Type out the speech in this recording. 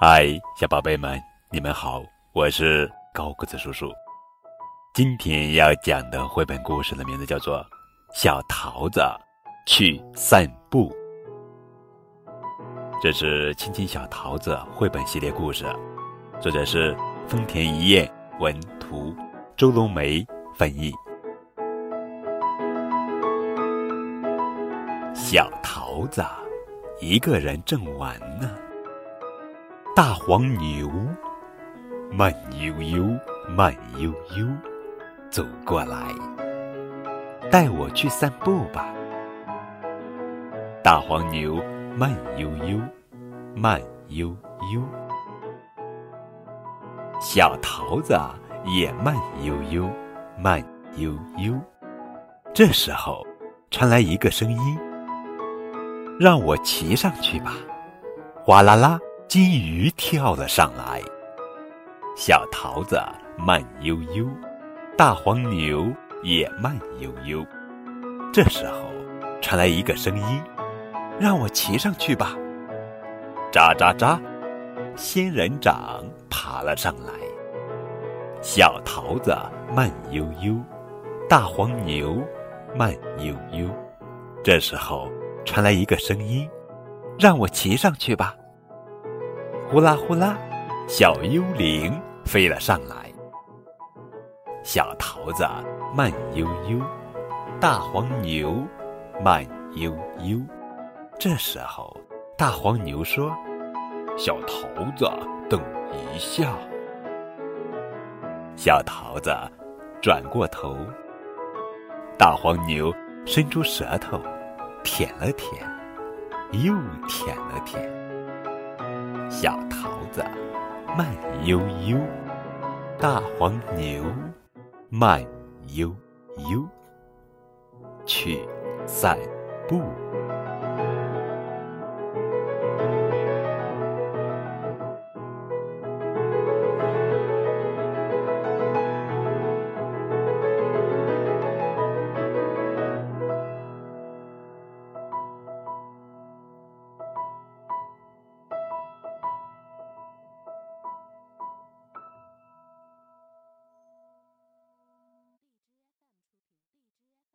嗨，小宝贝们，你们好，我是高个子叔叔。今天要讲的绘本故事的名字叫做《小桃子去散步》，这是《亲亲小桃子》绘本系列故事，作者是丰田一彦，文图，周龙梅翻译。小桃子一个人正玩呢，大黄牛慢悠悠、慢悠悠走过来，带我去散步吧。大黄牛慢悠悠、慢悠悠，小桃子也慢悠悠、慢悠悠。这时候，传来一个声音。让我骑上去吧！哗啦啦，金鱼跳了上来。小桃子慢悠悠，大黄牛也慢悠悠。这时候，传来一个声音：“让我骑上去吧！”喳喳喳，仙人掌爬了上来。小桃子慢悠悠，大黄牛慢悠悠。这时候。传来一个声音：“让我骑上去吧！”呼啦呼啦，小幽灵飞了上来。小桃子慢悠悠，大黄牛慢悠悠。这时候，大黄牛说：“小桃子，等一下。”小桃子转过头，大黄牛伸出舌头。舔了舔，又舔了舔。小桃子慢悠悠，大黄牛慢悠悠，去散步。